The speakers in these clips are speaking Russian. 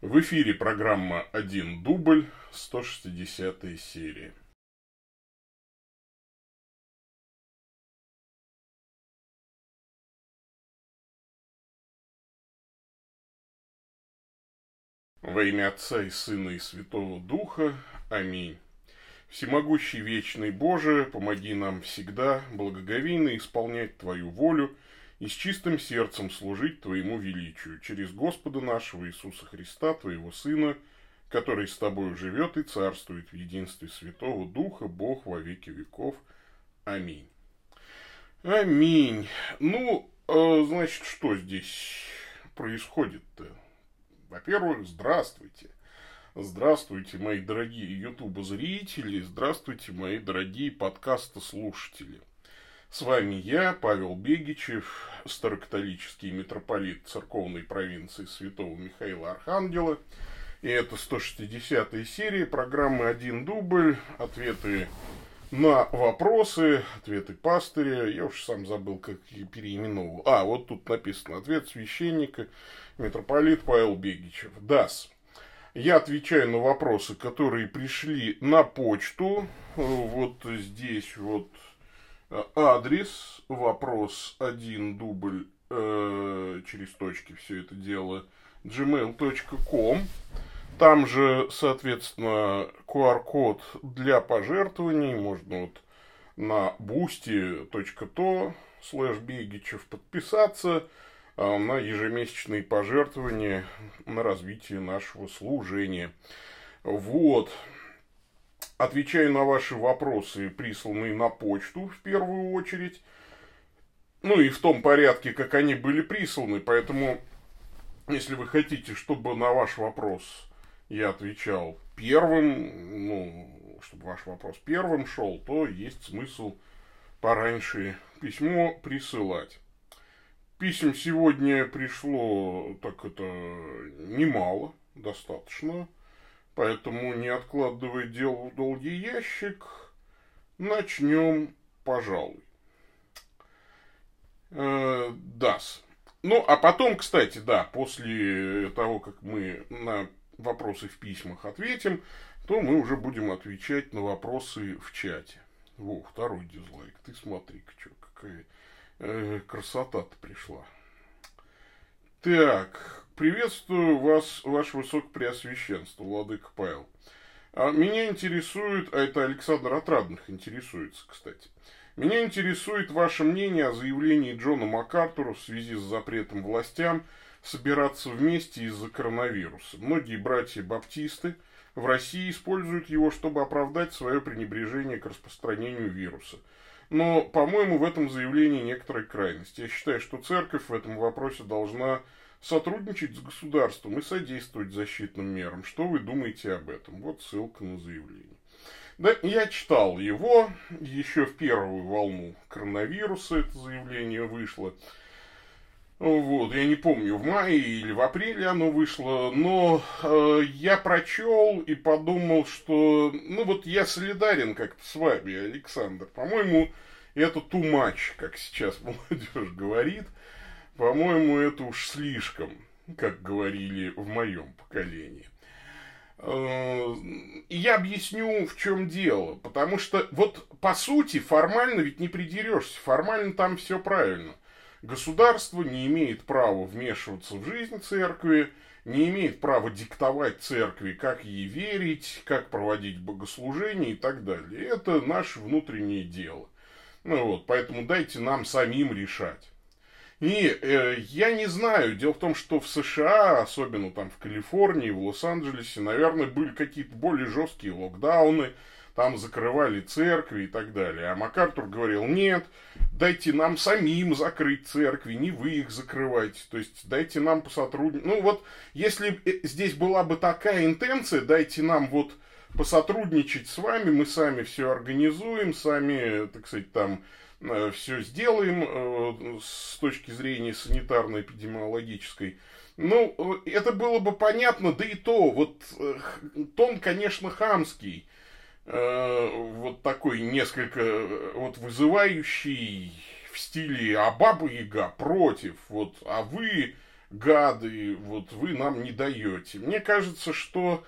В эфире программа «Один дубль», 160 серия. Во имя Отца и Сына и Святого Духа. Аминь. Всемогущий Вечный Боже, помоги нам всегда благоговейно исполнять Твою волю и с чистым сердцем служить Твоему величию через Господа нашего Иисуса Христа, Твоего Сына, который с Тобою живет и царствует в единстве Святого Духа, Бог во веки веков. Аминь. Аминь. Ну, э, значит, что здесь происходит-то? Во-первых, здравствуйте. Здравствуйте, мои дорогие ютубо-зрители, здравствуйте, мои дорогие подкаста-слушатели. С вами я, Павел Бегичев, старокатолический митрополит церковной провинции Святого Михаила Архангела. И это 160-я серия программы «Один дубль», ответы на вопросы, ответы пастыря. Я уж сам забыл, как их переименовал. А, вот тут написано ответ священника, митрополит Павел Бегичев. ДАС. Я отвечаю на вопросы, которые пришли на почту. Вот здесь вот адрес, вопрос один дубль э, через точки все это дело gmail.com. Там же, соответственно, QR-код для пожертвований. Можно вот на boosty.to слэш Бегичев подписаться. А, на ежемесячные пожертвования на развитие нашего служения. Вот. Отвечаю на ваши вопросы, присланные на почту в первую очередь. Ну и в том порядке, как они были присланы. Поэтому, если вы хотите, чтобы на ваш вопрос я отвечал первым, ну, чтобы ваш вопрос первым шел, то есть смысл пораньше письмо присылать. Писем сегодня пришло, так это, немало, достаточно. Поэтому, не откладывая дело в долгий ящик, начнем, пожалуй. Э, Дас. Ну, а потом, кстати, да, после того, как мы на вопросы в письмах ответим, то мы уже будем отвечать на вопросы в чате. Во, второй дизлайк. Ты смотри-ка, что, какая э, красота-то пришла. Так, приветствую вас, ваше высокопреосвященство, владыка Павел. А меня интересует, а это Александр Отрадных интересуется, кстати. Меня интересует ваше мнение о заявлении Джона МакАртура в связи с запретом властям собираться вместе из-за коронавируса. Многие братья-баптисты в России используют его, чтобы оправдать свое пренебрежение к распространению вируса – но, по-моему, в этом заявлении некоторая крайность. Я считаю, что церковь в этом вопросе должна сотрудничать с государством и содействовать защитным мерам. Что вы думаете об этом? Вот ссылка на заявление. Да, я читал его еще в первую волну коронавируса, это заявление вышло. Вот, я не помню, в мае или в апреле оно вышло, но э, я прочел и подумал, что, ну вот я солидарен как-то с вами, Александр. По-моему, это too much, как сейчас молодежь говорит. По-моему, это уж слишком, как говорили в моем поколении. Э, и я объясню, в чем дело. Потому что, вот, по сути, формально ведь не придерешься. Формально там все правильно – Государство не имеет права вмешиваться в жизнь церкви, не имеет права диктовать церкви, как ей верить, как проводить богослужение и так далее. Это наше внутреннее дело. Ну вот, поэтому дайте нам самим решать. И э, я не знаю, дело в том, что в США, особенно там в Калифорнии, в Лос-Анджелесе, наверное, были какие-то более жесткие локдауны, там закрывали церкви и так далее. А МакАртур говорил, нет, дайте нам самим закрыть церкви, не вы их закрывайте. То есть дайте нам посотрудничать. Ну вот, если э, здесь была бы такая интенция, дайте нам вот посотрудничать с вами, мы сами все организуем, сами, так сказать, там все сделаем э, с точки зрения санитарно-эпидемиологической. Ну, это было бы понятно, да и то, вот тон, конечно, хамский Э, вот такой несколько э, вот вызывающий в стиле «А баба Яга против», вот, а вы гады, вот вы нам не даете. Мне кажется, что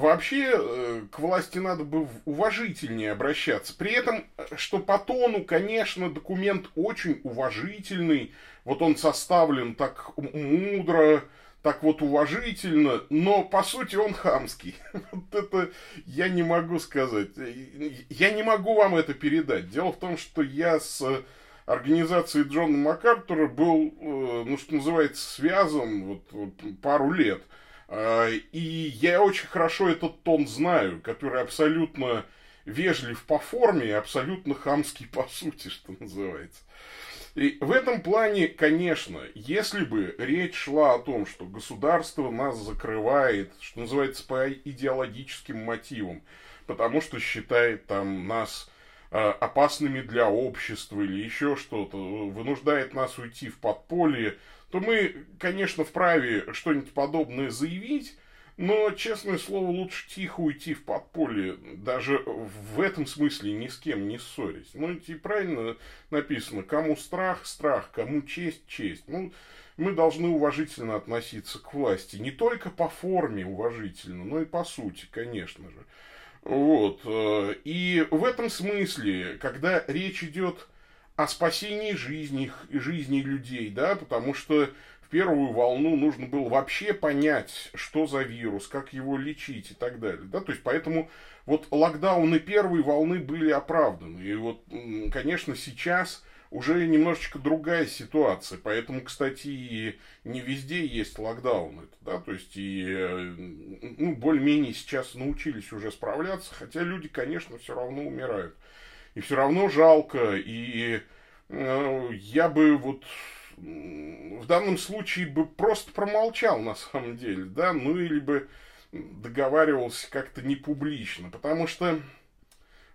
вообще э, к власти надо бы уважительнее обращаться. При этом, что по тону, конечно, документ очень уважительный. Вот он составлен так мудро, так вот уважительно, но по сути он хамский. Вот это я не могу сказать. Я не могу вам это передать. Дело в том, что я с организацией Джона МакАртура был, э, ну, что называется, связан вот, вот пару лет. А, и я очень хорошо этот тон знаю, который абсолютно вежлив по форме абсолютно хамский по сути, что называется. И в этом плане, конечно, если бы речь шла о том, что государство нас закрывает, что называется, по идеологическим мотивам, потому что считает там нас э, опасными для общества или еще что-то, вынуждает нас уйти в подполье, то мы, конечно, вправе что-нибудь подобное заявить, но, честное слово, лучше тихо уйти в подполье, даже в этом смысле ни с кем не ссорясь. Ну, и правильно написано, кому страх, страх, кому честь, честь. Ну, мы должны уважительно относиться к власти. Не только по форме уважительно, но и по сути, конечно же. Вот. Э, и в этом смысле, когда речь идет о спасении жизни, жизни людей, да, потому что первую волну нужно было вообще понять, что за вирус, как его лечить и так далее. Да? То есть, поэтому вот локдауны первой волны были оправданы. И вот, конечно, сейчас уже немножечко другая ситуация. Поэтому, кстати, и не везде есть локдауны. Да? То есть, и э, ну, более-менее сейчас научились уже справляться, хотя люди, конечно, все равно умирают. И все равно жалко. И э, я бы вот в данном случае бы просто промолчал на самом деле, да, ну или бы договаривался как-то не публично, потому что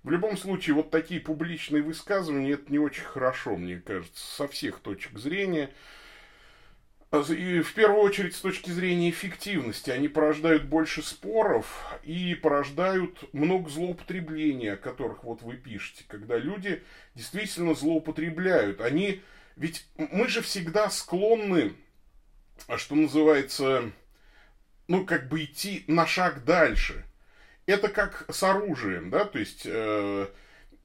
в любом случае вот такие публичные высказывания это не очень хорошо, мне кажется, со всех точек зрения. И в первую очередь с точки зрения эффективности они порождают больше споров и порождают много злоупотребления, о которых вот вы пишете, когда люди действительно злоупотребляют. Они ведь мы же всегда склонны, что называется, ну, как бы идти на шаг дальше. Это как с оружием, да, то есть, э,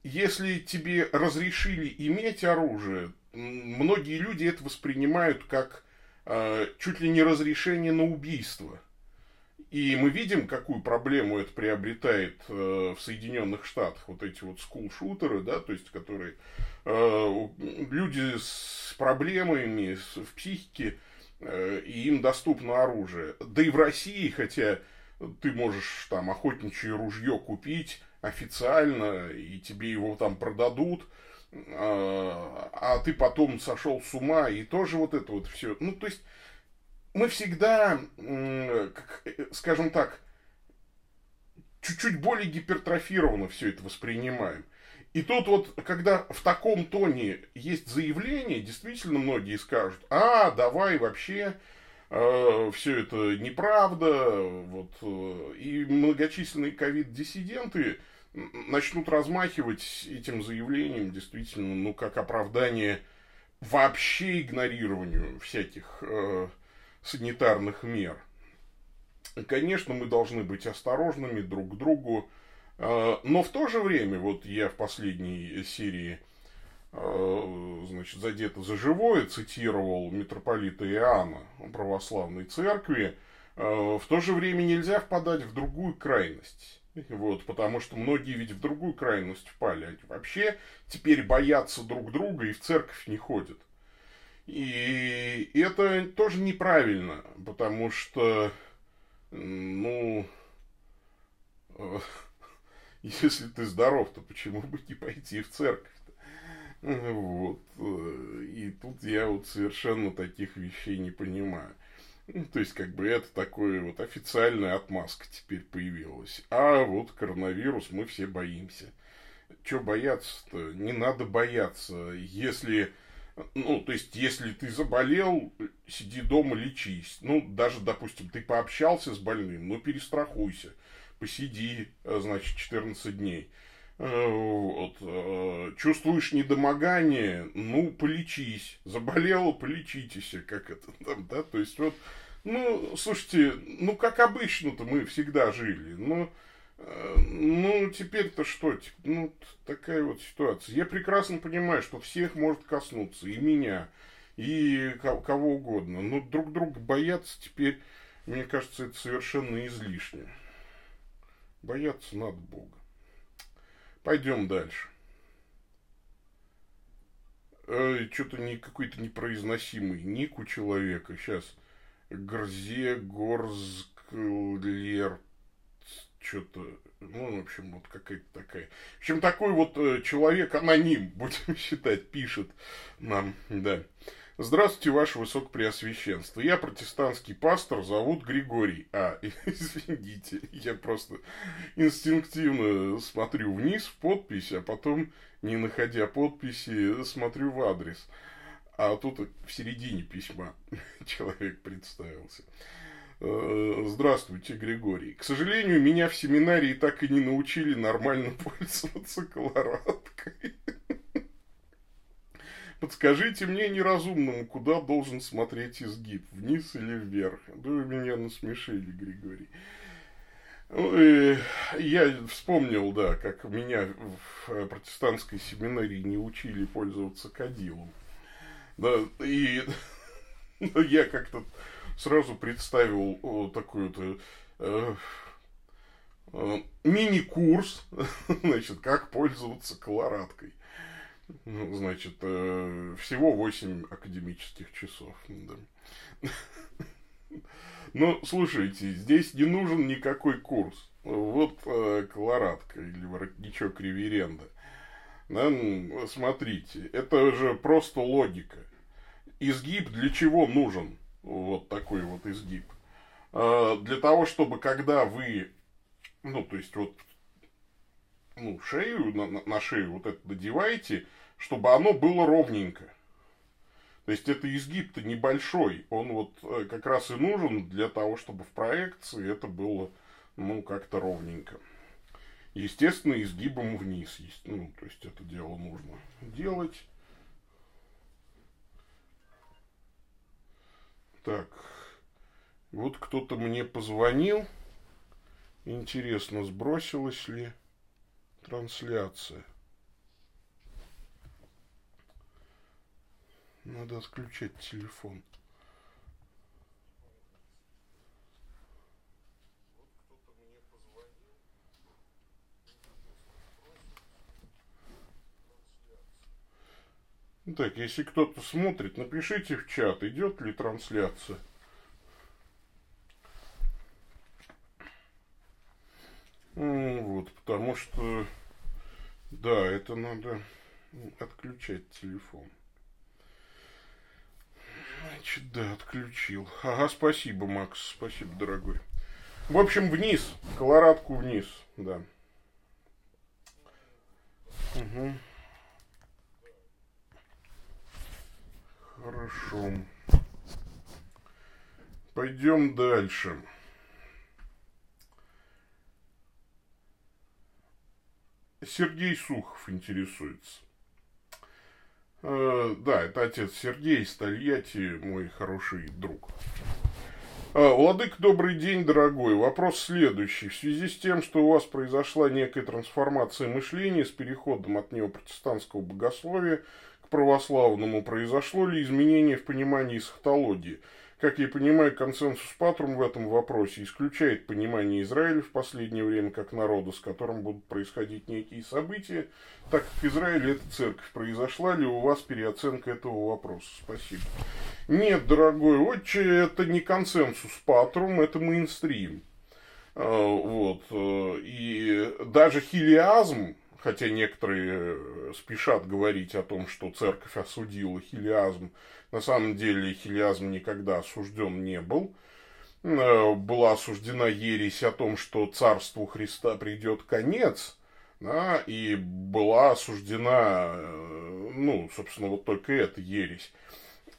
если тебе разрешили иметь оружие, многие люди это воспринимают как чуть ли не разрешение на убийство – и мы видим, какую проблему это приобретает э, в Соединенных Штатах, вот эти вот скул-шутеры, да, то есть, которые э, люди с проблемами в психике, э, и им доступно оружие. Да и в России, хотя ты можешь там охотничье ружье купить официально, и тебе его там продадут, э, а ты потом сошел с ума, и тоже вот это вот все. Ну, то есть, мы всегда, скажем так, чуть-чуть более гипертрофированно все это воспринимаем. И тут вот, когда в таком тоне есть заявление, действительно многие скажут, а, давай вообще, э, все это неправда, вот, э, и многочисленные ковид-диссиденты начнут размахивать этим заявлением, действительно, ну, как оправдание вообще игнорированию всяких э, санитарных мер. Конечно, мы должны быть осторожными друг к другу, э, но в то же время, вот я в последней серии э, значит, задето за живое цитировал митрополита Иоанна православной церкви, э, в то же время нельзя впадать в другую крайность. Вот, потому что многие ведь в другую крайность впали. Они вообще теперь боятся друг друга и в церковь не ходят. И это тоже неправильно, потому что, ну, если ты здоров, то почему бы не пойти в церковь? -то? Вот. И тут я вот совершенно таких вещей не понимаю. Ну, то есть, как бы это такое вот официальная отмазка теперь появилась. А вот коронавирус мы все боимся. Че бояться-то? Не надо бояться. Если ну, то есть, если ты заболел, сиди дома, лечись. Ну, даже, допустим, ты пообщался с больным, ну, перестрахуйся. Посиди, э, значит, 14 дней. Э, вот. Э, чувствуешь недомогание, ну, полечись. Заболела, полечитесь, как это там, да, то есть вот, ну, слушайте, ну, как обычно-то мы всегда жили, но, э, ну, теперь-то что, ну, такая вот ситуация. Я прекрасно понимаю, что всех может коснуться, и меня, и кого угодно, но друг друга бояться теперь, мне кажется, это совершенно излишне. Бояться надо Бога. Пойдем дальше. Э, Что-то не, какой-то непроизносимый ник у человека. Сейчас. Грзе, Горзклер. Что-то. Ну, в общем, вот какая-то такая. В общем, такой вот э, человек, аноним, будем считать, пишет нам, да. Здравствуйте, Ваше Высокопреосвященство. Я протестантский пастор, зовут Григорий. А, извините, я просто инстинктивно смотрю вниз в подпись, а потом, не находя подписи, смотрю в адрес. А тут в середине письма человек представился. Э, здравствуйте, Григорий. К сожалению, меня в семинарии так и не научили нормально пользоваться колорадкой. Подскажите мне неразумному, куда должен смотреть изгиб, вниз или вверх? Да вы меня насмешили, Григорий. Ну, я вспомнил, да, как меня в протестантской семинарии не учили пользоваться кадилом. Да, и ну, я как-то сразу представил такой вот э, э, мини-курс, значит, как пользоваться колорадкой. Ну, значит, э, всего 8 академических часов. Ну, слушайте, здесь не нужен никакой курс. Вот э, колорадка или воротничок реверенда. Ну, смотрите, это же просто логика. Изгиб для чего нужен? Вот такой вот изгиб. Э, для того, чтобы когда вы, ну, то есть вот, ну, шею, на, на шею вот это надеваете, чтобы оно было ровненько. То есть это изгиб-то небольшой, он вот э, как раз и нужен для того, чтобы в проекции это было, ну, как-то ровненько. Естественно, изгибом вниз, ну, то есть это дело нужно делать. Так, вот кто-то мне позвонил. Интересно, сбросилась ли трансляция. Надо отключать телефон. Так, если кто-то смотрит, напишите в чат, идет ли трансляция. Вот, потому что, да, это надо отключать телефон. Значит, да, отключил. Ага, спасибо, Макс, спасибо, дорогой. В общем, вниз, колорадку вниз, да. Угу. Хорошо. Пойдем дальше. Сергей Сухов интересуется. Э, да, это отец Сергей из Тольятти, мой хороший друг. Э, Владык, добрый день, дорогой. Вопрос следующий. В связи с тем, что у вас произошла некая трансформация мышления с переходом от неопротестантского богословия православному, произошло ли изменение в понимании эсхатологии – как я понимаю, консенсус Патрум в этом вопросе исключает понимание Израиля в последнее время как народа, с которым будут происходить некие события, так как Израиль это церковь. Произошла ли у вас переоценка этого вопроса? Спасибо. Нет, дорогой отче, это не консенсус Патрум, это мейнстрим. А, вот. Э, и даже хилиазм, хотя некоторые э, спешат говорить о том, что церковь осудила хилиазм, на самом деле хилиазм никогда осужден не был. Э, была осуждена ересь о том, что царству Христа придет конец, да, и была осуждена, э, ну, собственно, вот только эта ересь.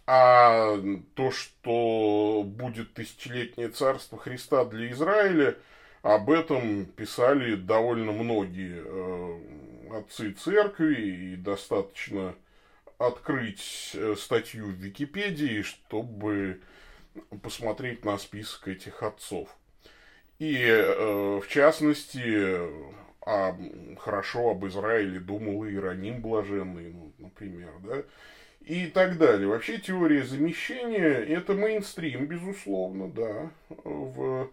А то, что будет тысячелетнее царство Христа для Израиля, об этом писали довольно многие э, отцы церкви, и достаточно открыть э, статью в Википедии, чтобы посмотреть на список этих отцов. И, э, в частности, а, хорошо об Израиле думал Иероним Блаженный, ну, например, да, и так далее. Вообще теория замещения – это мейнстрим, безусловно, да, в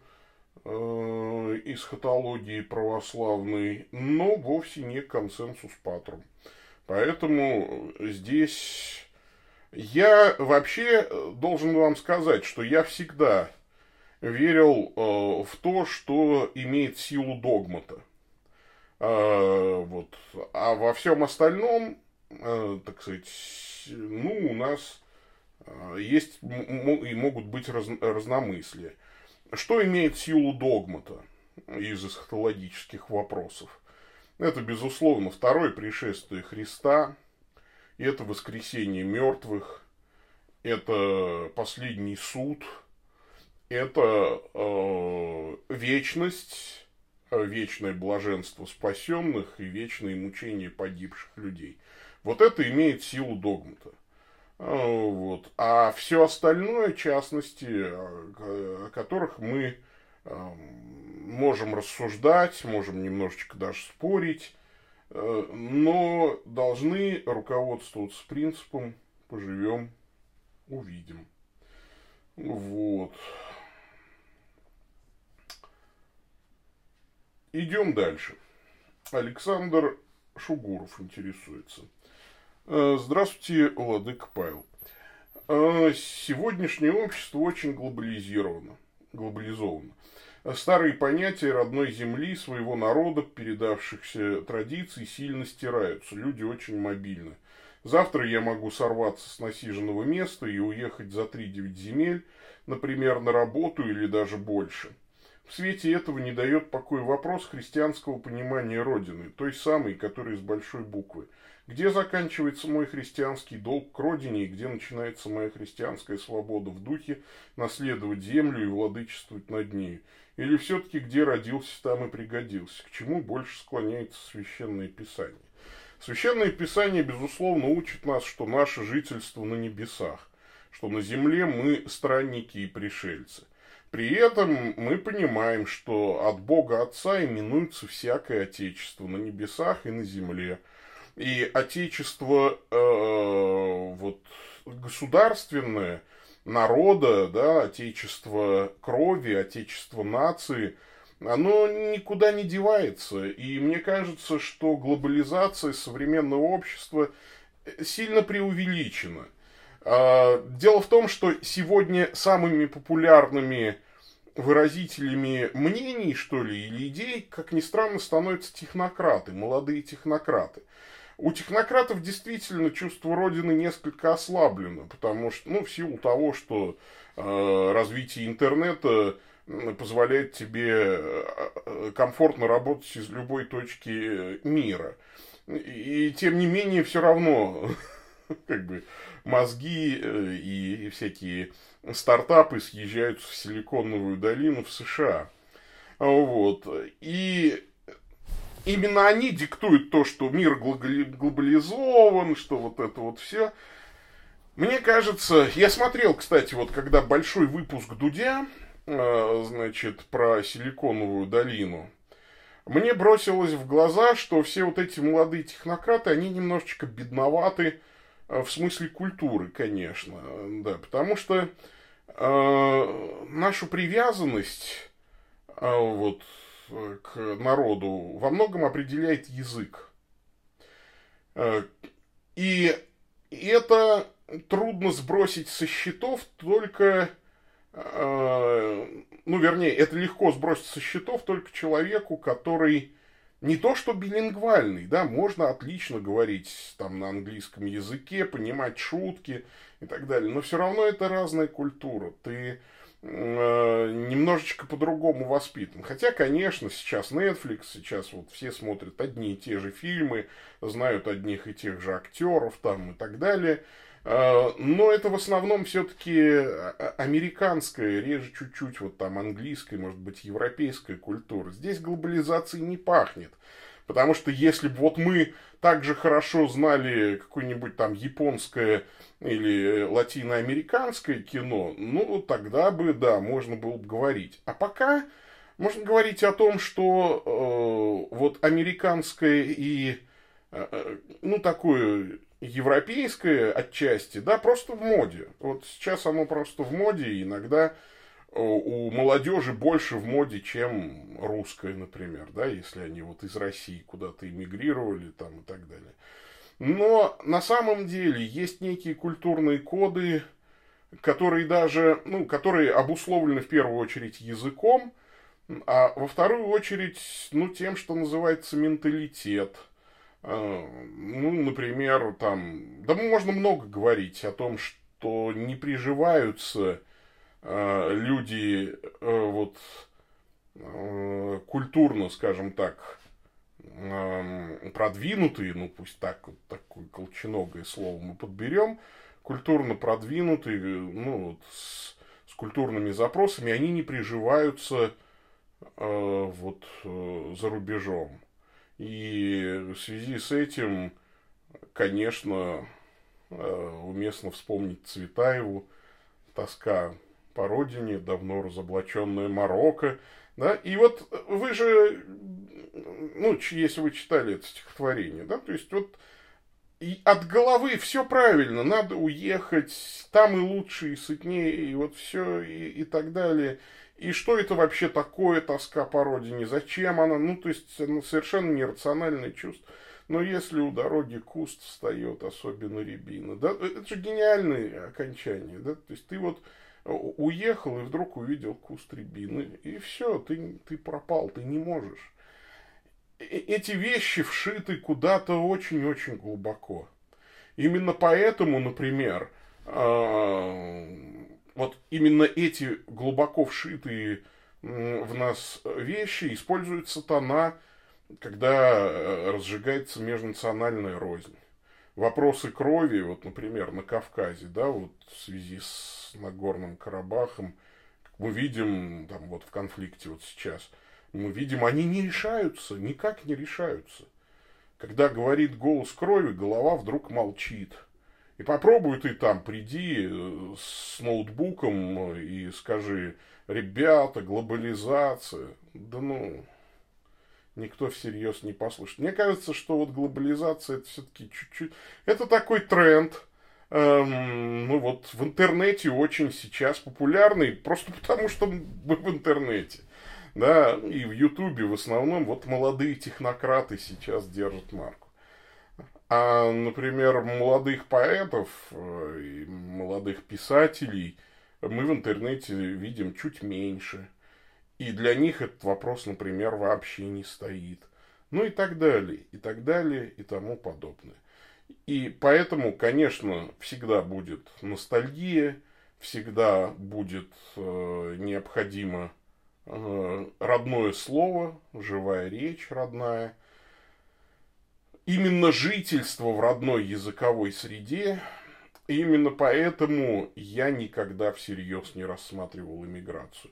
э, эсхатологии православной, но вовсе не консенсус патрум. Поэтому здесь я вообще должен вам сказать, что я всегда верил э, в то, что имеет силу догмата. Э, вот. А во всем остальном, э, так сказать, ну, у нас э, есть и могут быть раз, разномыслия. Что имеет силу догмата из эсхатологических вопросов? Это, безусловно, второе пришествие Христа, это воскресение мертвых, это последний суд, это э, вечность, вечное блаженство спасенных и вечное мучение погибших людей. Вот это имеет силу догмата. Вот. А все остальное, частности, о которых мы можем рассуждать, можем немножечко даже спорить, э, но должны руководствоваться принципом «поживем, увидим». Вот. Идем дальше. Александр Шугуров интересуется. Э, здравствуйте, Владык Павел. Э, сегодняшнее общество очень глобализировано. глобализовано. Старые понятия родной земли, своего народа, передавшихся традиций сильно стираются. Люди очень мобильны. Завтра я могу сорваться с насиженного места и уехать за 3-9 земель, например, на работу или даже больше – в свете этого не дает покоя вопрос христианского понимания Родины, той самой, которая из большой буквы. Где заканчивается мой христианский долг к Родине и где начинается моя христианская свобода в духе наследовать землю и владычествовать над ней? Или все-таки где родился, там и пригодился? К чему больше склоняется Священное Писание? Священное Писание, безусловно, учит нас, что наше жительство на небесах, что на земле мы странники и пришельцы – при этом мы понимаем, что от Бога Отца именуется всякое Отечество на небесах и на земле. И Отечество э, вот, государственное, народа, да, Отечество крови, Отечество нации, оно никуда не девается. И мне кажется, что глобализация современного общества сильно преувеличена – а, дело в том, что сегодня самыми популярными выразителями мнений, что ли, или идей, как ни странно, становятся технократы, молодые технократы. У технократов действительно чувство Родины несколько ослаблено, потому что, ну, в силу того, что э, развитие интернета позволяет тебе э, комфортно работать из любой точки мира. И тем не менее, все равно, как бы, мозги э, и всякие стартапы съезжают в Силиконовую долину в США. Вот. И именно они диктуют то, что мир глобализован, что вот это вот все. Мне кажется, я смотрел, кстати, вот когда большой выпуск Дудя, э, значит, про Силиконовую долину, мне бросилось в глаза, что все вот эти молодые технократы, они немножечко бедноваты Э, в смысле культуры, конечно, да, потому что э, нашу привязанность э, вот к народу во многом определяет язык. Э, и это трудно сбросить со счетов только, э, ну, вернее, это легко сбросить со счетов только человеку, который не то что билингвальный, да, можно отлично говорить там на английском языке, понимать шутки и так далее, но все равно это разная культура, ты э, немножечко по-другому воспитан. Хотя, конечно, сейчас Netflix, сейчас вот все смотрят одни и те же фильмы, знают одних и тех же актеров там и так далее. А, но это в основном все-таки американская, реже чуть-чуть вот там английская, может быть, европейская культура. Здесь глобализации не пахнет. Потому что если бы вот мы также хорошо знали какое-нибудь там японское или латиноамериканское кино, ну, тогда бы, да, можно было бы говорить. А пока можно говорить о том, что э, вот американское и, э, э ну, такое европейское отчасти, да, просто в моде. Вот сейчас оно просто в моде, и иногда у молодежи больше в моде, чем русская, например, да, если они вот из России куда-то эмигрировали там и так далее. Но на самом деле есть некие культурные коды, которые даже, ну, которые обусловлены в первую очередь языком, а во вторую очередь, ну, тем, что называется менталитет. А, ну, например, там, да можно много говорить о том, что не приживаются Э, люди э, вот э, культурно, скажем так, продвинутые, ну пусть так, вот такое колченогое слово мы подберем, культурно продвинутые, ну вот с, с культурными запросами, они не приживаются э, вот э, за рубежом. И в связи с этим, конечно, э, уместно вспомнить Цветаеву, тоска по родине, давно разоблаченное Марокко. Да? И вот вы же, ну, если вы читали это стихотворение, да, то есть вот и от головы все правильно, надо уехать, там и лучше, и сытнее, и вот все, и, и так далее. И что это вообще такое тоска по родине, зачем она, ну, то есть она совершенно нерациональное чувство. Но если у дороги куст встает, особенно рябина, да, это же гениальное окончание, да, то есть ты вот уехал и вдруг увидел куст рябины. И все, ты, ты пропал, ты не можешь. Эти вещи вшиты куда-то очень-очень глубоко. Именно поэтому, например, а, вот именно эти глубоко вшитые в нас вещи использует сатана, когда э, разжигается межнациональная рознь. Вопросы крови, вот, например, на Кавказе, да, вот в связи с Нагорным Карабахом, мы видим, там вот в конфликте вот сейчас, мы видим, они не решаются, никак не решаются. Когда говорит голос крови, голова вдруг молчит. И попробуй ты там, приди э, с ноутбуком и скажи, ребята, глобализация. Да ну, никто всерьез не послушает. Мне кажется, что вот глобализация это все-таки чуть-чуть... Это такой тренд, эм, ну вот в интернете очень сейчас популярный, просто потому что мы в интернете. Да, и в Ютубе в основном вот молодые технократы сейчас держат марку. А, например, молодых поэтов э, и молодых писателей мы в интернете видим чуть меньше. И для них этот вопрос, например, вообще не стоит. Ну и так далее, и так далее, и тому подобное. И поэтому, конечно, всегда будет ностальгия, всегда будет э, необходимо э, родное слово, живая речь родная. Именно жительство в родной языковой среде, именно поэтому я никогда всерьез не рассматривал иммиграцию.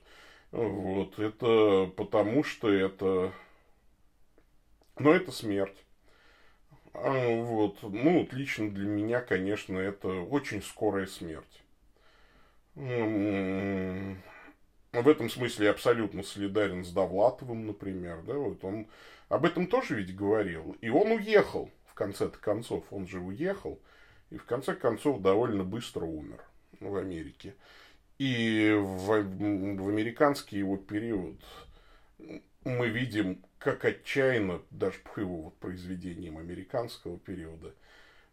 Вот, это потому что это, но это смерть. А, вот. Ну, вот лично для меня, конечно, это очень скорая смерть. В этом смысле я абсолютно солидарен с Довлатовым, например. Да, вот он об этом тоже ведь говорил. И он уехал, в конце концов. Он же уехал. И в конце концов довольно быстро умер в Америке. И в, в американский его период мы видим, как отчаянно, даже по его вот произведениям американского периода,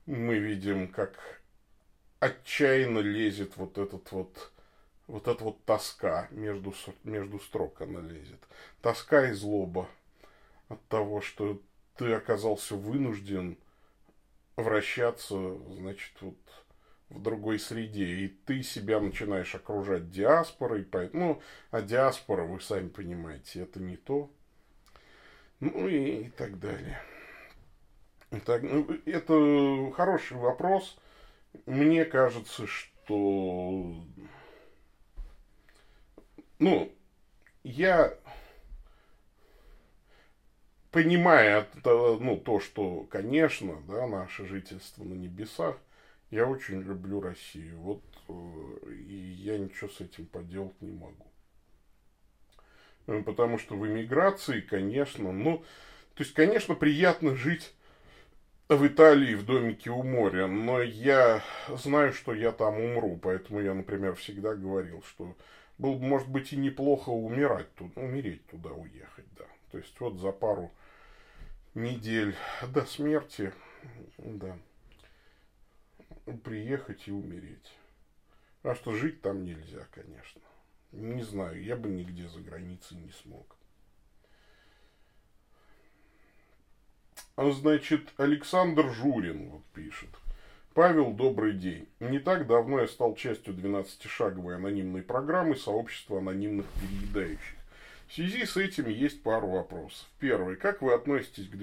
мы видим, как отчаянно лезет вот этот вот, вот эта вот тоска между, между строк она лезет. Тоска и злоба от того, что ты оказался вынужден вращаться, значит, вот в другой среде, и ты себя начинаешь окружать диаспорой, поэтому, ну, а диаспора, вы сами понимаете, это не то, ну и, и так далее. Так, ну, это хороший вопрос, мне кажется, что... Ну, я понимая ну, то, что, конечно, да, наше жительство на небесах, я очень люблю Россию. Вот э, и я ничего с этим поделать не могу. Потому что в эмиграции, конечно, ну, то есть, конечно, приятно жить в Италии в домике у моря, но я знаю, что я там умру, поэтому я, например, всегда говорил, что было бы, может быть, и неплохо умирать тут, умереть туда уехать, да. То есть вот за пару недель до смерти, да, приехать и умереть. А что жить там нельзя, конечно. Не знаю, я бы нигде за границей не смог. А значит, Александр Журин вот пишет. Павел, добрый день. Не так давно я стал частью 12-шаговой анонимной программы сообщества анонимных переедающих. В связи с этим есть пару вопросов. Первый. Как вы относитесь к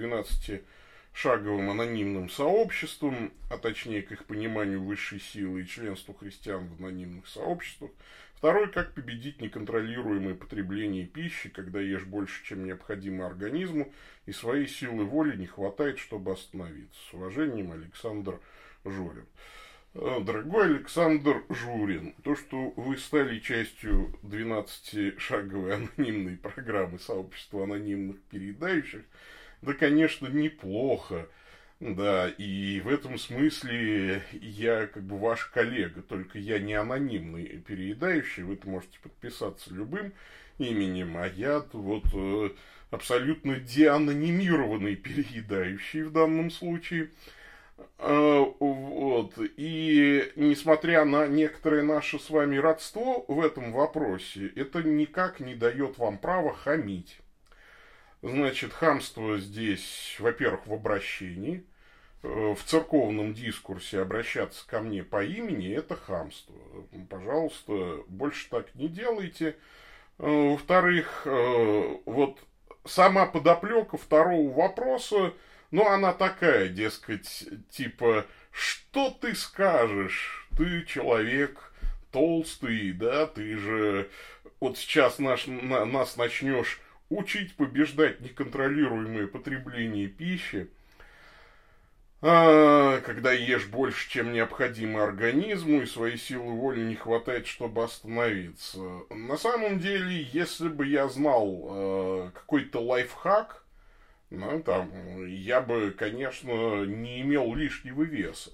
12-шаговым анонимным сообществам, а точнее к их пониманию высшей силы и членству христиан в анонимных сообществах? Второй, как победить неконтролируемое потребление пищи, когда ешь больше, чем необходимо организму, и своей силы воли не хватает, чтобы остановиться. С уважением, Александр Журин. Э, дорогой Александр Журин, то, что вы стали частью 12-шаговой анонимной программы сообщества анонимных передающих, да, конечно, неплохо. Да, и в этом смысле я как бы ваш коллега, только я не анонимный переедающий, вы можете подписаться любым именем, а я вот э, абсолютно деанонимированный переедающий в данном случае. Э, вот. И несмотря на некоторое наше с вами родство в этом вопросе, это никак не дает вам права хамить. Значит, хамство здесь, во-первых, в обращении – Э, в церковном дискурсе обращаться ко мне по имени, это хамство. Пожалуйста, больше так не делайте. Э, во-вторых, э, вот сама подоплека второго вопроса, ну, она такая, дескать, типа, что ты скажешь? Ты человек толстый, да, ты же вот сейчас наш, на, нас начнешь учить побеждать неконтролируемое потребление пищи. А, когда ешь больше, чем необходимо организму, и своей силы воли не хватает, чтобы остановиться. На самом деле, если бы я знал э, какой-то лайфхак, ну, там, я бы, конечно, не имел лишнего веса.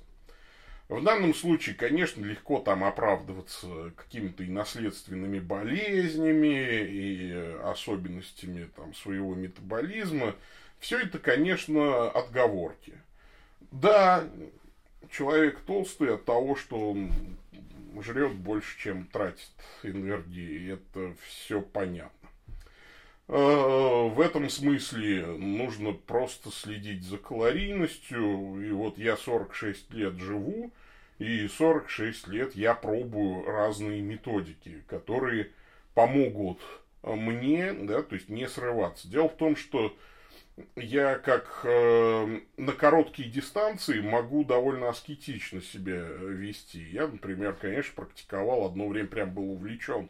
В данном случае, конечно, легко там оправдываться какими-то и наследственными болезнями, и особенностями там, своего метаболизма. Все это, конечно, отговорки. Да, человек толстый от того, что он жрет больше, чем тратит энергии. Это все понятно. А, в этом смысле нужно просто следить за калорийностью. И вот я 46 лет живу, и 46 лет я пробую разные методики, которые помогут мне, да, то есть не срываться. Дело в том, что я как э, на короткие дистанции могу довольно аскетично себя вести. Я, например, конечно, практиковал одно время, прям был увлечен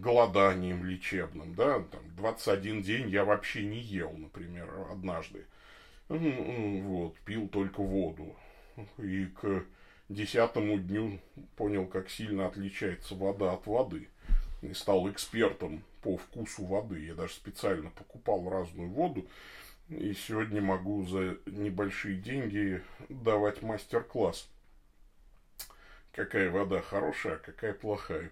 голоданием лечебным, да, там 21 день я вообще не ел, например, однажды. Вот, пил только воду. И к десятому дню понял, как сильно отличается вода от воды. И стал экспертом по вкусу воды. Я даже специально покупал разную воду и сегодня могу за небольшие деньги давать мастер-класс. Какая вода хорошая, а какая плохая.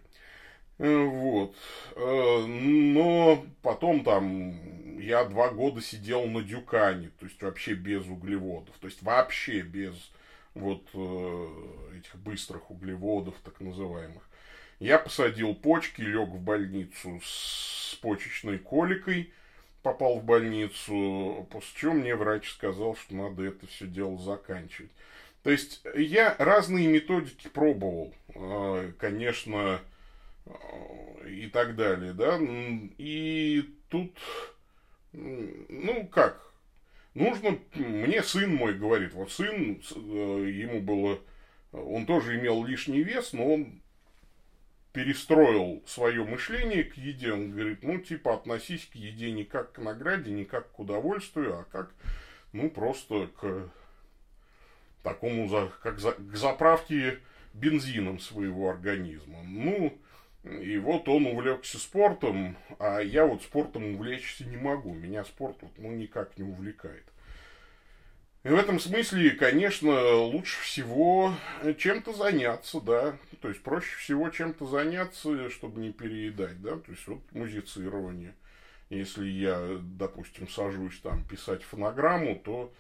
Э, вот. Э, но потом там я два года сидел на дюкане, то есть вообще без углеводов, то есть вообще без вот э, этих быстрых углеводов, так называемых. Я посадил почки, лег в больницу с почечной коликой – попал в больницу, после чего мне врач сказал, что надо это все дело заканчивать. То есть я разные методики пробовал, конечно, и так далее, да, и тут, ну как, нужно, мне сын мой говорит, вот сын, ему было Он тоже имел лишний вес, но он перестроил свое мышление к еде. Он говорит, ну, типа, относись к еде не как к награде, не как к удовольствию, а как, ну, просто к такому, как за, к заправке бензином своего организма. Ну, и вот он увлекся спортом, а я вот спортом увлечься не могу. Меня спорт вот, ну, никак не увлекает. И в этом смысле, конечно, лучше всего чем-то заняться, да. То есть проще всего чем-то заняться, чтобы не переедать, да. То есть вот музицирование. Если я, допустим, сажусь там писать фонограмму, то,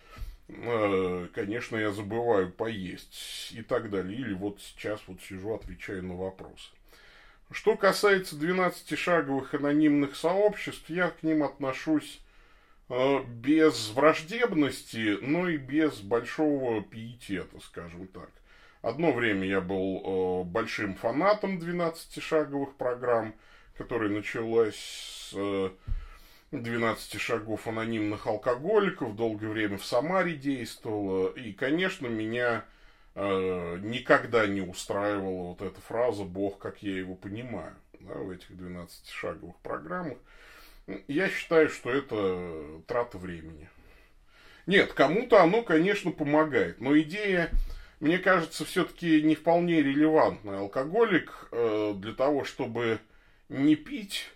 э, конечно, я забываю поесть и так далее. Или вот сейчас вот сижу, отвечаю на вопросы. Что касается 12-шаговых анонимных сообществ, я к ним отношусь Э, без враждебности, но и без большого пиетета, скажем так. Одно время я был э, большим фанатом 12-шаговых программ, которая началась с 12 э, шагов анонимных алкоголиков, долгое время в Самаре действовала. И, конечно, меня никогда не устраивала вот эта фраза «Бог, как я его понимаю» да, в этих 12-шаговых программах. Я считаю, что это трата времени. Нет, кому-то оно, конечно, помогает, но идея, мне кажется, все-таки не вполне релевантная. Алкоголик э, для того, чтобы не пить,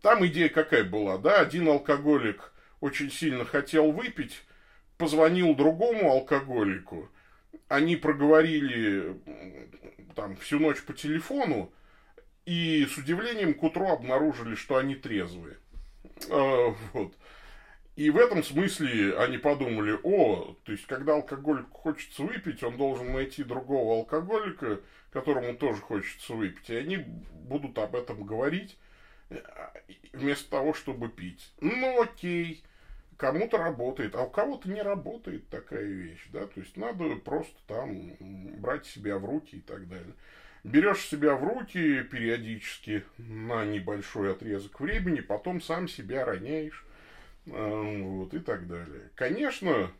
там идея какая была, да, один алкоголик очень сильно хотел выпить, позвонил другому алкоголику, они проговорили там всю ночь по телефону, и с удивлением к утру обнаружили, что они трезвые. А, вот. И в этом смысле они подумали, о, то есть, когда алкоголику хочется выпить, он должен найти другого алкоголика, которому тоже хочется выпить, и они будут об этом говорить э, вместо того, чтобы пить. Ну, окей, кому-то работает, а у кого-то не работает такая вещь, да, то есть, надо просто там брать себя в руки и так далее берешь себя в руки периодически на небольшой отрезок времени, потом сам себя роняешь, э, вот, и так далее. Конечно,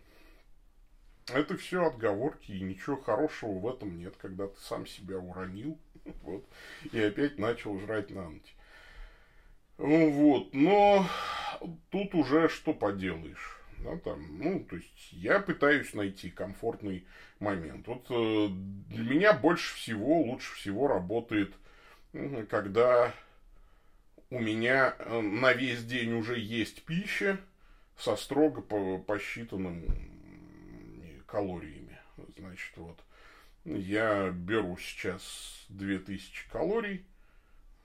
это все отговорки, и ничего хорошего в этом нет, когда ты сам себя уронил, вот, и опять начал жрать на ночь. Вот, но тут уже что поделаешь. Да, там, ну, то есть я пытаюсь найти комфортный момент. Вот э, для меня больше всего, лучше всего работает, когда у меня э, на весь день уже есть пища со строго по посчитанным калориями. Значит, вот я беру сейчас 2000 калорий,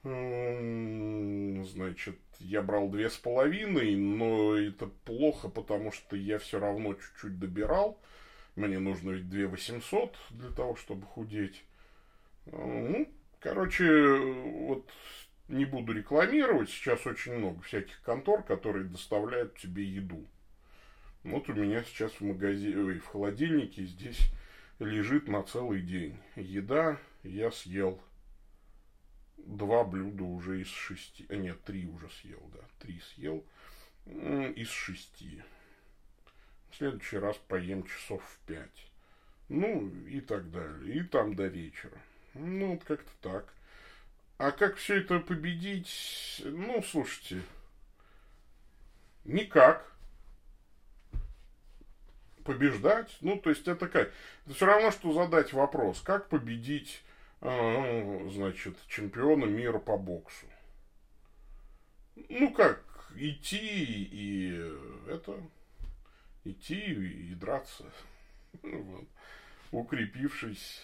значит, я брал две с половиной, но это плохо, потому что я все равно чуть-чуть добирал. Мне нужно ведь 2 800 для того, чтобы худеть. Ну, короче, вот не буду рекламировать. Сейчас очень много всяких контор, которые доставляют тебе еду. Вот у меня сейчас в магазине, в холодильнике здесь лежит на целый день. Еда я съел два блюда уже из шести. А нет, три уже съел, да. Три съел из шести. В следующий раз поем часов в пять. Ну, и так далее. И там до вечера. Ну, вот как-то так. А как все это победить? Ну, слушайте, никак. Побеждать? Ну, то есть это как? Это все равно, что задать вопрос, как победить значит, чемпиона мира по боксу. Ну как, идти и это, идти и драться, вот, укрепившись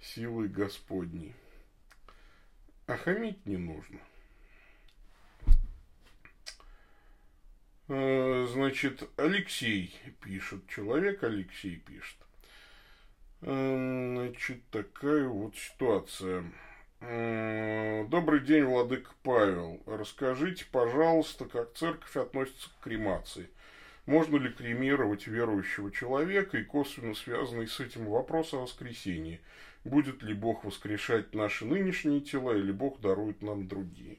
силой Господней. А хамить не нужно. А, значит, Алексей пишет, человек Алексей пишет. Значит, такая вот ситуация. Добрый день, Владык Павел. Расскажите, пожалуйста, как церковь относится к кремации. Можно ли кремировать верующего человека и косвенно связанный с этим вопрос о воскресении? Будет ли Бог воскрешать наши нынешние тела или Бог дарует нам другие?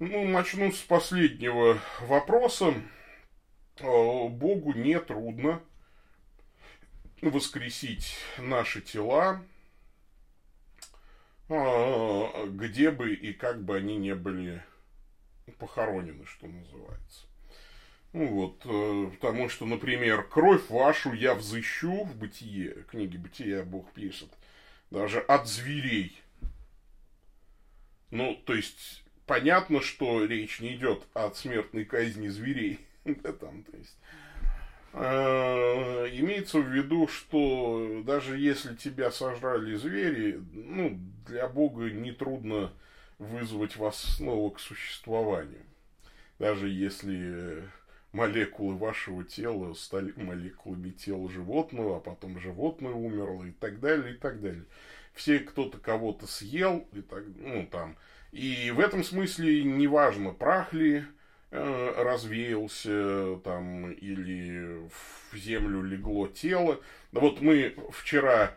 Ну, начну с последнего вопроса. Богу не трудно воскресить наши тела, а, где бы и как бы они не были похоронены, что называется. Ну вот, э, потому что, например, кровь вашу я взыщу в бытие, книги бытия Бог пишет, даже от зверей. Ну, то есть, понятно, что речь не идет от смертной казни зверей. да, там, то есть, имеется в виду, что даже если тебя сожрали звери, ну, для Бога нетрудно вызвать вас снова к существованию. Даже если молекулы вашего тела стали молекулами тела животного, а потом животное умерло и так далее, и так далее. Все кто-то кого-то съел, и так, ну, там. И в этом смысле неважно, прах ли э, развеялся, там, или в землю легло тело. Вот мы вчера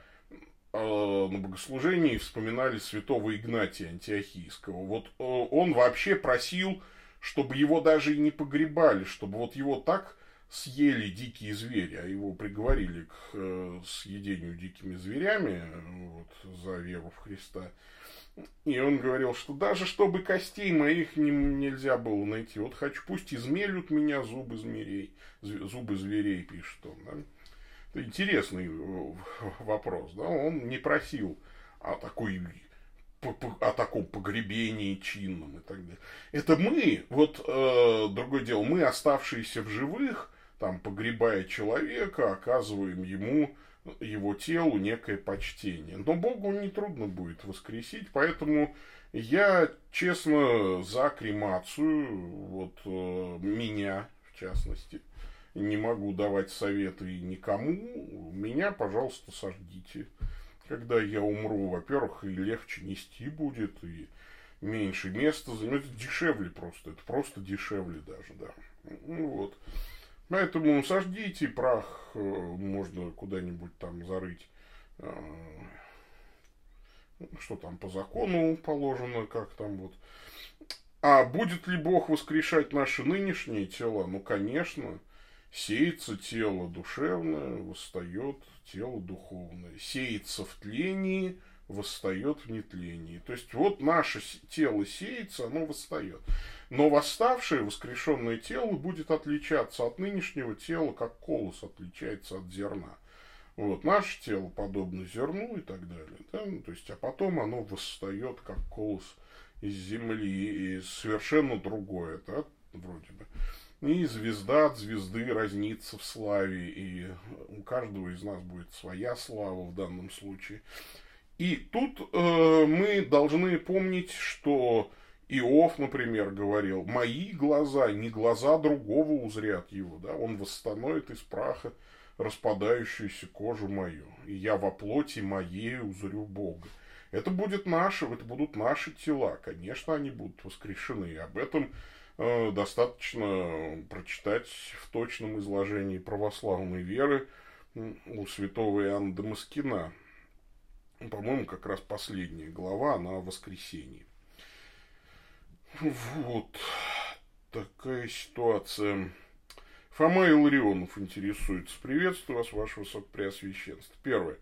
э, на богослужении вспоминали святого Игнатия Антиохийского. Вот э, он вообще просил чтобы его даже и не погребали, чтобы вот его так съели дикие звери, а его приговорили к э, съедению дикими зверями вот, за веру в Христа. И он говорил, что даже чтобы костей моих не, нельзя было найти. Вот хочу, пусть измелют меня зубы зверей, зубы зверей, пишет он. Да? Это интересный э, вопрос. Да? Он не просил о такой о таком погребении чинном и так далее. Это мы, вот э, другое дело, мы, оставшиеся в живых, там, погребая человека, оказываем ему, его телу некое почтение. Но Богу нетрудно будет воскресить, поэтому я, честно, за кремацию, вот э, меня, в частности, не могу давать советы никому, меня, пожалуйста, сожгите когда я умру, во-первых, и легче нести будет, и меньше места займет, дешевле просто, это просто дешевле даже, да. Ну вот. Поэтому сождите прах, э, можно куда-нибудь там зарыть, э, что там по закону положено, как там вот. А будет ли Бог воскрешать наши нынешние тела? Ну, конечно. Сеется тело душевное, восстает тело духовное. Сеется в тлении, восстает в нетлении. То есть вот наше тело сеется, оно восстает. Но восставшее, воскрешенное тело будет отличаться от нынешнего тела, как колос отличается от зерна. Вот, наше тело подобно зерну и так далее. Да? Ну, то есть, а потом оно восстает, как колос из земли, и совершенно другое, да, вроде бы. И звезда от звезды разнится в славе, и у каждого из нас будет своя слава в данном случае. И тут э, мы должны помнить, что Иов, например, говорил, мои глаза, не глаза другого узрят его, да, он восстановит из праха распадающуюся кожу мою, и я во плоти моей узрю Бога. Это будет наше, это будут наши тела, конечно, они будут воскрешены, и об этом Э, достаточно прочитать в точном изложении православной веры у святого Иоанна Дамаскина. По-моему, как раз последняя глава, она о воскресении. Вот такая ситуация. Фома Илларионов интересуется. Приветствую вас, ваше высокопреосвященство. Первое.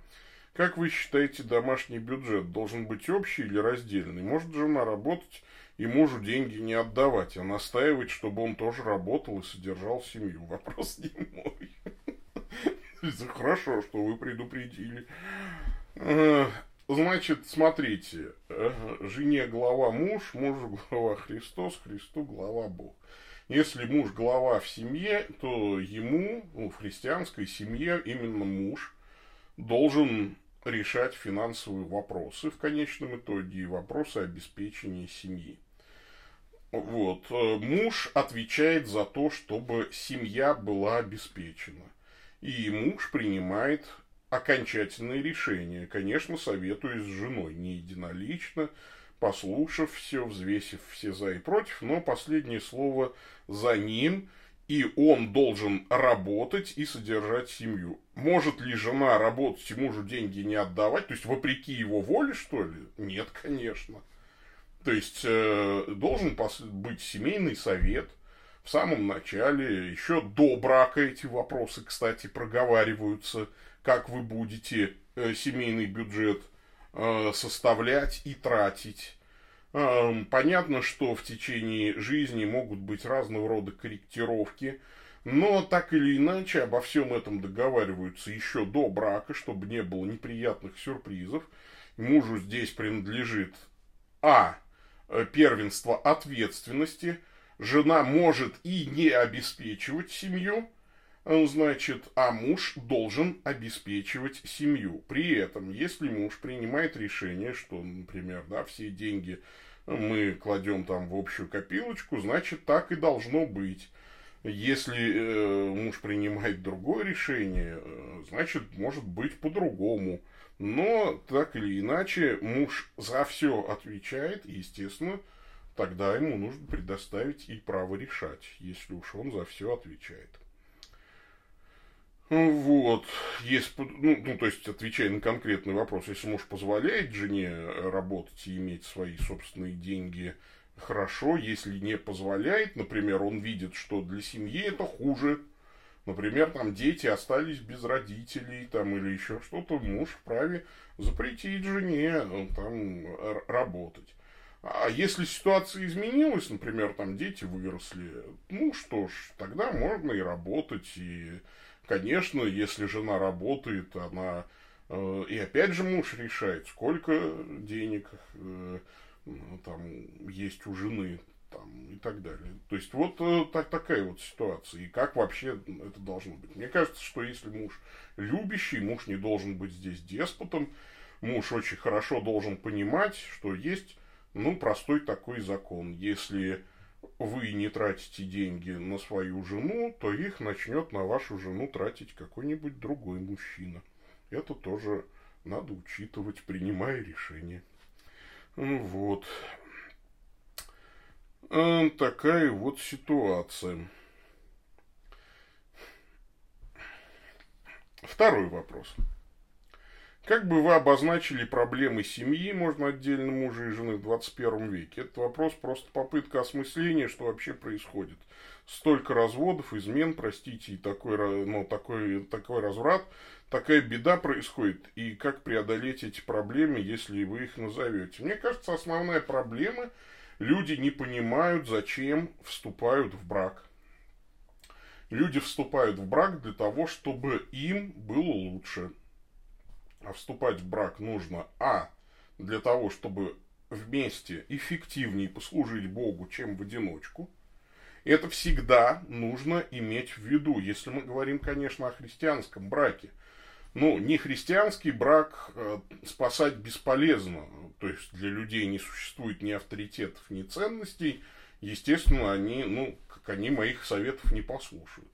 Как вы считаете, домашний бюджет должен быть общий или раздельный? Может жена работать и мужу деньги не отдавать, а настаивать, чтобы он тоже работал и содержал семью. Вопрос не мой. Хорошо, что вы предупредили. Значит, смотрите, жене глава муж, мужу глава Христос, Христу глава Бог. Если муж глава в семье, то ему, ну, в христианской семье, именно муж должен решать финансовые вопросы в конечном итоге и вопросы обеспечения семьи. Вот. Э, муж отвечает за то, чтобы семья была обеспечена. И муж принимает окончательное решение. Конечно, советуясь с женой, не единолично, послушав все, взвесив все за и против, но последнее слово за ним, и он должен работать и содержать семью. Может ли жена работать и мужу деньги не отдавать, то есть вопреки его воле, что ли? Нет, конечно. То есть э, должен быть семейный совет в самом начале, еще до брака эти вопросы, кстати, проговариваются как вы будете э, семейный бюджет э, составлять и тратить. Э, понятно, что в течение жизни могут быть разного рода корректировки, но так или иначе обо всем этом договариваются еще до брака, чтобы не было неприятных сюрпризов. Мужу здесь принадлежит А. Первенство ответственности. Жена может и не обеспечивать семью, значит, а муж должен обеспечивать семью. При этом, если муж принимает решение, что, например, да, все деньги мы кладем там в общую копилочку, значит, так и должно быть. Если э, муж принимает другое решение, э, значит, может быть по-другому. Но так или иначе, муж за все отвечает, и, естественно, тогда ему нужно предоставить и право решать, если уж он за все отвечает. Вот, есть, ну, ну, то есть, отвечая на конкретный вопрос, если муж позволяет жене работать и иметь свои собственные деньги, хорошо, если не позволяет, например, он видит, что для семьи это хуже, например, там дети остались без родителей, там, или еще что-то, муж вправе запретить жене э, там работать. А если ситуация изменилась, например, там дети выросли, ну что ж, тогда можно и работать, и, конечно, если жена работает, она э, и опять же муж решает, сколько денег э, там есть у жены там, и так далее. То есть вот э, так, такая вот ситуация. И как вообще это должно быть. Мне кажется, что если муж любящий, муж не должен быть здесь деспотом, муж очень хорошо должен понимать, что есть ну, простой такой закон. Если вы не тратите деньги на свою жену, то их начнет на вашу жену тратить какой-нибудь другой мужчина. Это тоже надо учитывать, принимая решение. Вот. Такая вот ситуация. Второй вопрос. Как бы вы обозначили проблемы семьи, можно отдельно мужа и жены в 21 веке? Этот вопрос просто попытка осмысления, что вообще происходит. Столько разводов, измен, простите, и такой, ну, такой, такой разврат, такая беда происходит. И как преодолеть эти проблемы, если вы их назовете? Мне кажется, основная проблема – люди не понимают, зачем вступают в брак. Люди вступают в брак для того, чтобы им было лучше – вступать в брак нужно, а, для того, чтобы вместе эффективнее послужить Богу, чем в одиночку. Это всегда нужно иметь в виду, если мы говорим, конечно, о христианском браке. Ну, не христианский брак э, спасать бесполезно. То есть для людей не существует ни авторитетов, ни ценностей. Естественно, они, ну, как они моих советов не послушают.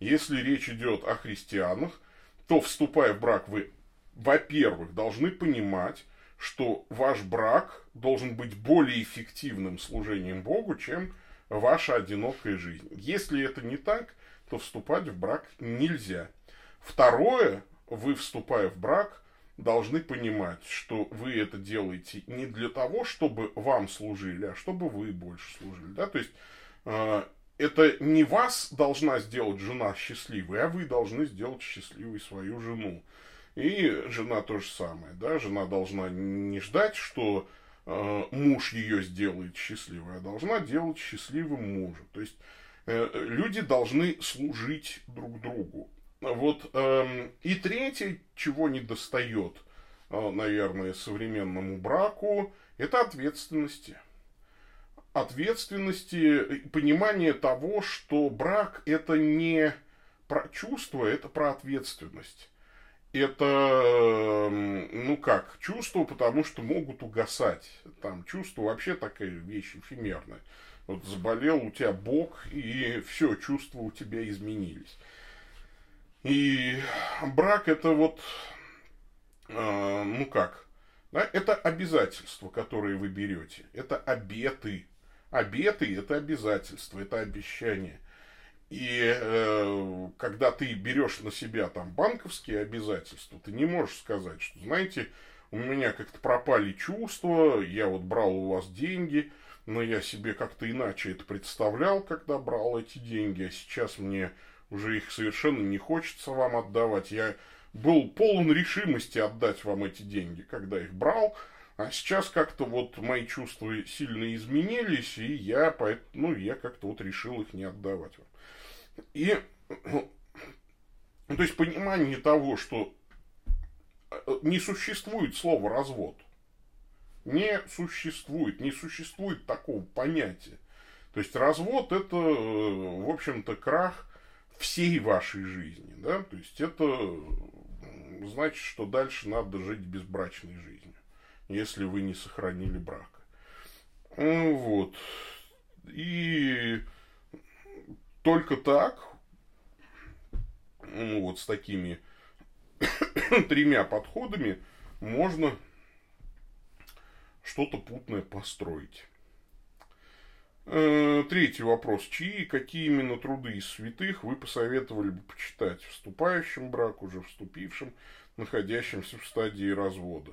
Если речь идет о христианах, то, вступая в брак, вы во-первых, должны понимать, что ваш брак должен быть более эффективным служением Богу, чем ваша одинокая жизнь. Если это не так, то вступать в брак нельзя. Второе, вы, вступая в брак, должны понимать, что вы это делаете не для того, чтобы вам служили, а чтобы вы больше служили. Да? То есть э, это не вас должна сделать жена счастливой, а вы должны сделать счастливой свою жену. И жена то же самое, да, жена должна не ждать, что э, муж ее сделает счастливой, а должна делать счастливым мужа. То есть э, люди должны служить друг другу. Вот э, и третье, чего не достает, э, наверное, современному браку, это ответственности. Ответственности, понимание того, что брак это не про чувство, это про ответственность это, ну как, чувства, потому что могут угасать. Там чувство вообще такая вещь эфемерная. Вот заболел у тебя Бог, и все, чувства у тебя изменились. И брак это вот, э, ну как, да, это обязательства, которые вы берете. Это обеты. Обеты это обязательства, это обещания. И э, когда ты берешь на себя там банковские обязательства, ты не можешь сказать, что, знаете, у меня как-то пропали чувства, я вот брал у вас деньги, но я себе как-то иначе это представлял, когда брал эти деньги, а сейчас мне уже их совершенно не хочется вам отдавать. Я был полон решимости отдать вам эти деньги, когда их брал, а сейчас как-то вот мои чувства сильно изменились, и я, ну, я как-то вот решил их не отдавать вам. И, ну, то есть понимание того, что э, не существует слова развод. Не существует, не существует такого понятия. То есть развод это, э, в общем-то, крах всей вашей жизни. Да? То есть это значит, что дальше надо жить безбрачной жизнью если вы не сохранили брака. Ну вот. И только так, ну, вот с такими тремя подходами можно что-то путное построить. Э, третий вопрос. Чьи и какие именно труды из святых вы посоветовали бы почитать вступающим брак, уже вступившим, находящимся в стадии развода?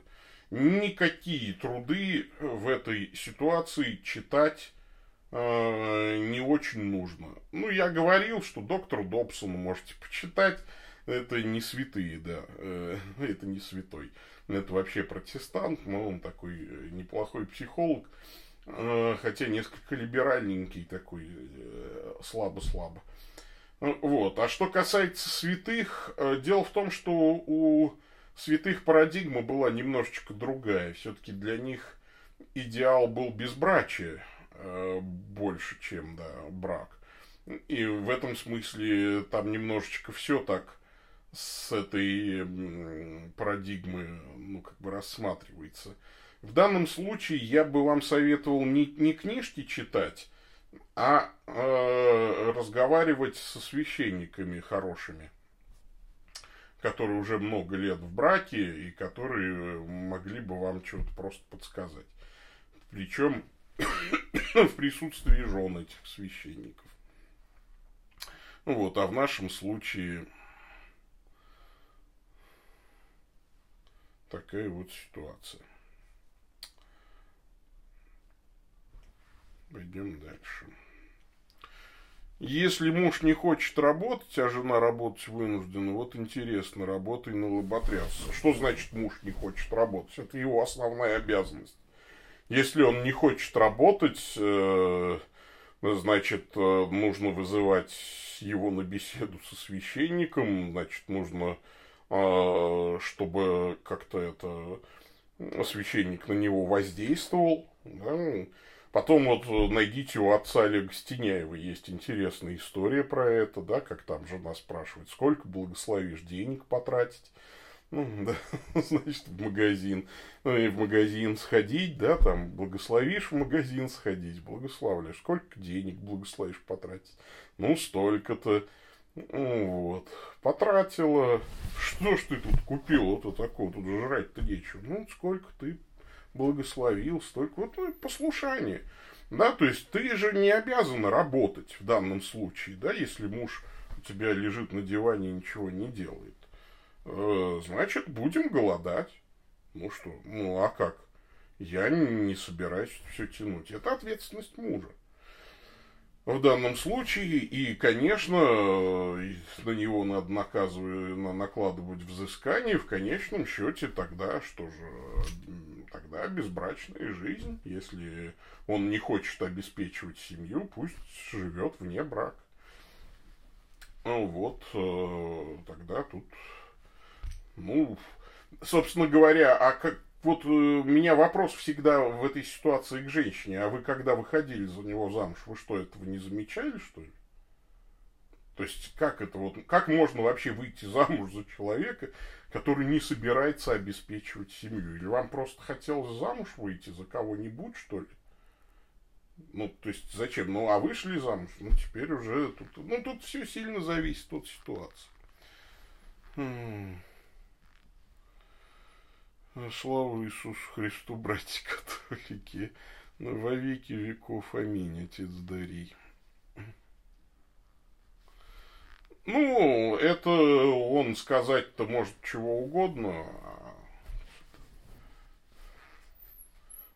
никакие труды в этой ситуации читать не очень нужно. Ну, я говорил, что доктор Добсона можете почитать. Это не святые, да. Э, это не святой. Это вообще протестант, но он такой э, неплохой психолог. Э, хотя несколько либеральненький такой, э, слабо-слабо. Вот. А что касается святых, э, дело в том, что у святых парадигма была немножечко другая. Все-таки для них идеал был безбрачие э, больше, чем да, брак. И в этом смысле там немножечко все так с этой парадигмы, ну, как бы рассматривается. В данном случае я бы вам советовал не, не книжки читать, а э, разговаривать со священниками хорошими которые уже много лет в браке и которые э, могли бы вам что-то просто подсказать. Причем в присутствии жен этих священников. Вот, а в нашем случае такая вот ситуация. Пойдем дальше. Если муж не хочет работать, а жена работать вынуждена, вот интересно, работай на лоботряса. Что значит муж не хочет работать? Это его основная обязанность. Если он не хочет работать, э, значит, э, нужно вызывать его на беседу со священником, значит, нужно, э, чтобы как-то это священник на него воздействовал. Да? Потом вот найдите у отца Олега Стеняева есть интересная история про это, да, как там жена спрашивает, сколько благословишь денег потратить. Ну, да, значит, в магазин. Ну, и в магазин сходить, да, там, благословишь в магазин сходить, благословляешь. Сколько денег благословишь потратить? Ну, столько-то. Ну, вот. Потратила. Что ж ты тут купил? Вот это такое, тут жрать-то нечего. Ну, сколько ты благословил, столько. Вот ну, послушание. Да, то есть ты же не обязан работать в данном случае, да, если муж у тебя лежит на диване и ничего не делает. Э, значит, будем голодать. Ну что, ну а как? Я не собираюсь все тянуть. Это ответственность мужа в данном случае. И, конечно, на него надо наказывать, накладывать взыскание. В конечном счете тогда что же, тогда безбрачная жизнь. Если он не хочет обеспечивать семью, пусть живет вне брака. Ну вот, э, тогда тут, ну, собственно говоря, а как, вот у э, меня вопрос всегда в этой ситуации к женщине. А вы когда выходили за него замуж, вы что, этого не замечали, что ли? То есть, как это вот, как можно вообще выйти замуж за человека, который не собирается обеспечивать семью? Или вам просто хотелось замуж выйти за кого-нибудь, что ли? Ну, то есть, зачем? Ну, а вышли замуж, ну, теперь уже тут, ну, тут все сильно зависит от ситуации. Слава Иисусу Христу, братья католики, во веки веков. Аминь, Отец Дарий. Ну, это он сказать-то может чего угодно.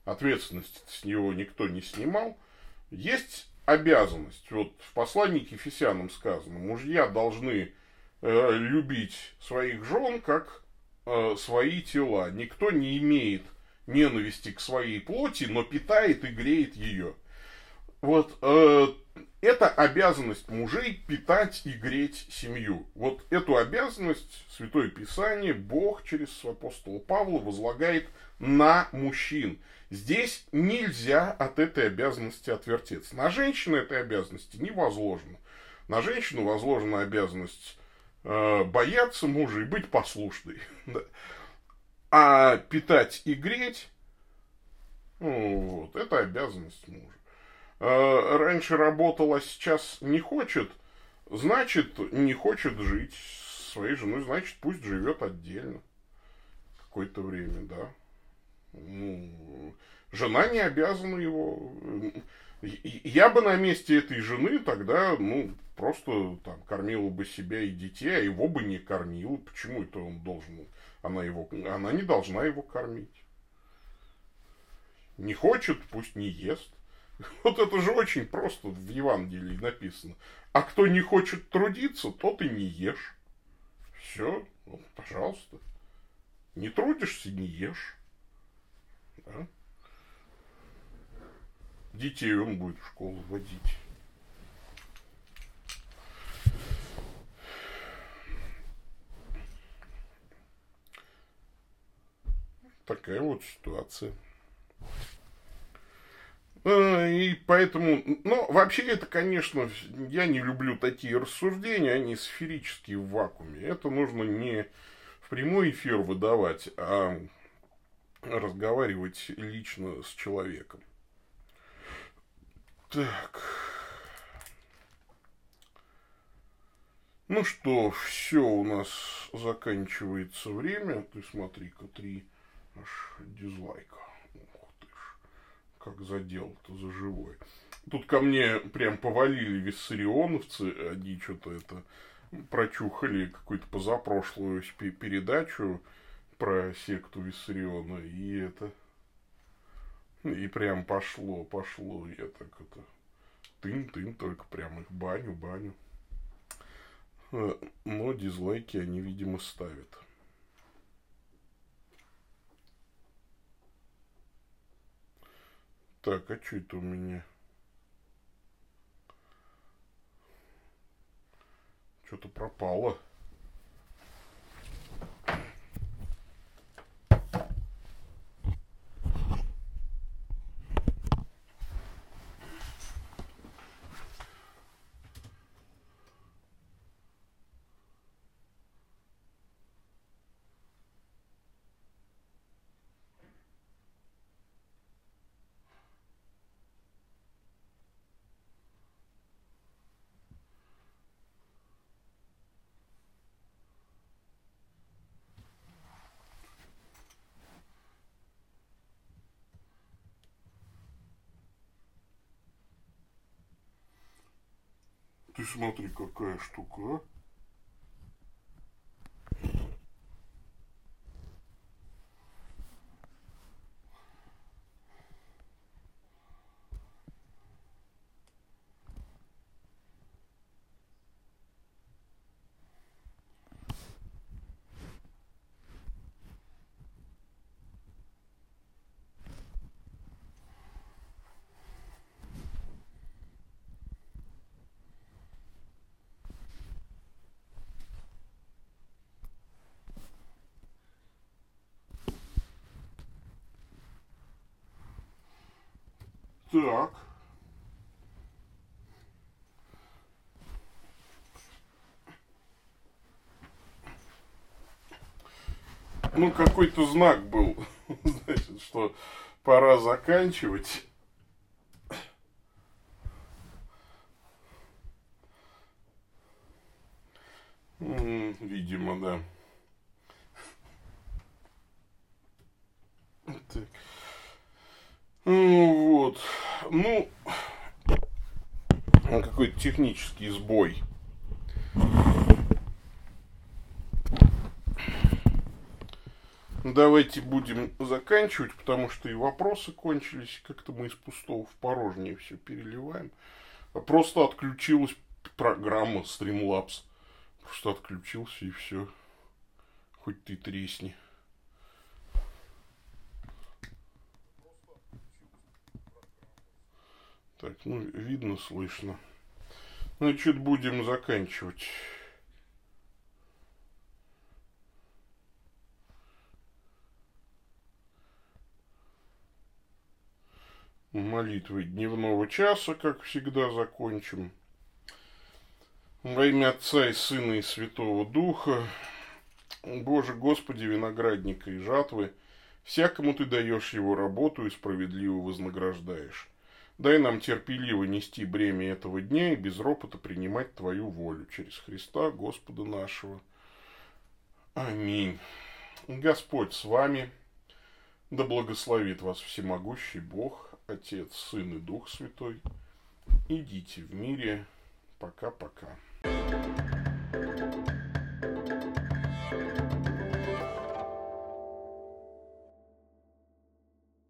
А ответственность с него никто не снимал. Есть обязанность. Вот в послании к Ефесянам сказано, мужья должны э, любить своих жен как э, свои тела. Никто не имеет ненависти к своей плоти, но питает и греет ее. Вот э, это обязанность мужей питать и греть семью. Вот эту обязанность Святое Писание Бог через апостола Павла возлагает на мужчин. Здесь нельзя от этой обязанности отвертеться. На женщину этой обязанности не возложено. На женщину возложена обязанность э, бояться мужа и быть послушной. А питать и греть, ну, вот, это обязанность мужа. Э, раньше работал, а сейчас не хочет, значит, не хочет жить своей женой, значит, пусть живет отдельно какое-то время, да. Ну, жена не обязана его. Я бы на месте этой жены тогда, ну, просто там кормила бы себя и детей, а его бы не кормила. Почему это он должен она его, она не должна его кормить. Не хочет, пусть не ест. Вот это же очень просто в Евангелии написано. А кто не хочет трудиться, тот и не ешь. Все, вот, пожалуйста. Не трудишься, не ешь. Да? Детей он будет в школу водить. Такая вот ситуация. А, и поэтому, ну, вообще это, конечно, я не люблю такие рассуждения, они сферические в вакууме. Это нужно не в прямой эфир выдавать, а разговаривать лично с человеком. Так. Ну что, все у нас заканчивается время. Ты смотри-ка, три аж дизлайка. Ух ты ж, как задел-то за живой. Тут ко мне прям повалили виссарионовцы, они что-то это прочухали какую-то позапрошлую передачу про секту Виссариона, и это... И прям пошло, пошло, я так это... Тын-тын, только прям их баню, баню. Э, но дизлайки они, видимо, ставят. Так, а что это у меня? Что-то пропало. Смотри, какая штука, а? Так. Ну, какой-то знак был, значит, что пора заканчивать. Видимо, да. Так. Вот. Ну, какой-то технический сбой. Давайте будем заканчивать, потому что и вопросы кончились. Как-то мы из пустого в порожнее все переливаем. Просто отключилась программа Streamlabs. Просто отключился и все. Хоть ты тресни. Так, ну, видно, слышно. Значит, будем заканчивать. молитвой дневного часа, как всегда, закончим. Во имя Отца и Сына и Святого Духа, Боже Господи, виноградника и жатвы, всякому Ты даешь его работу и справедливо вознаграждаешь. Дай нам терпеливо нести бремя этого дня и без ропота принимать Твою волю через Христа Господа нашего. Аминь. Господь с вами, да благословит вас всемогущий Бог, Отец, Сын и Дух Святой. Идите в мире. Пока-пока.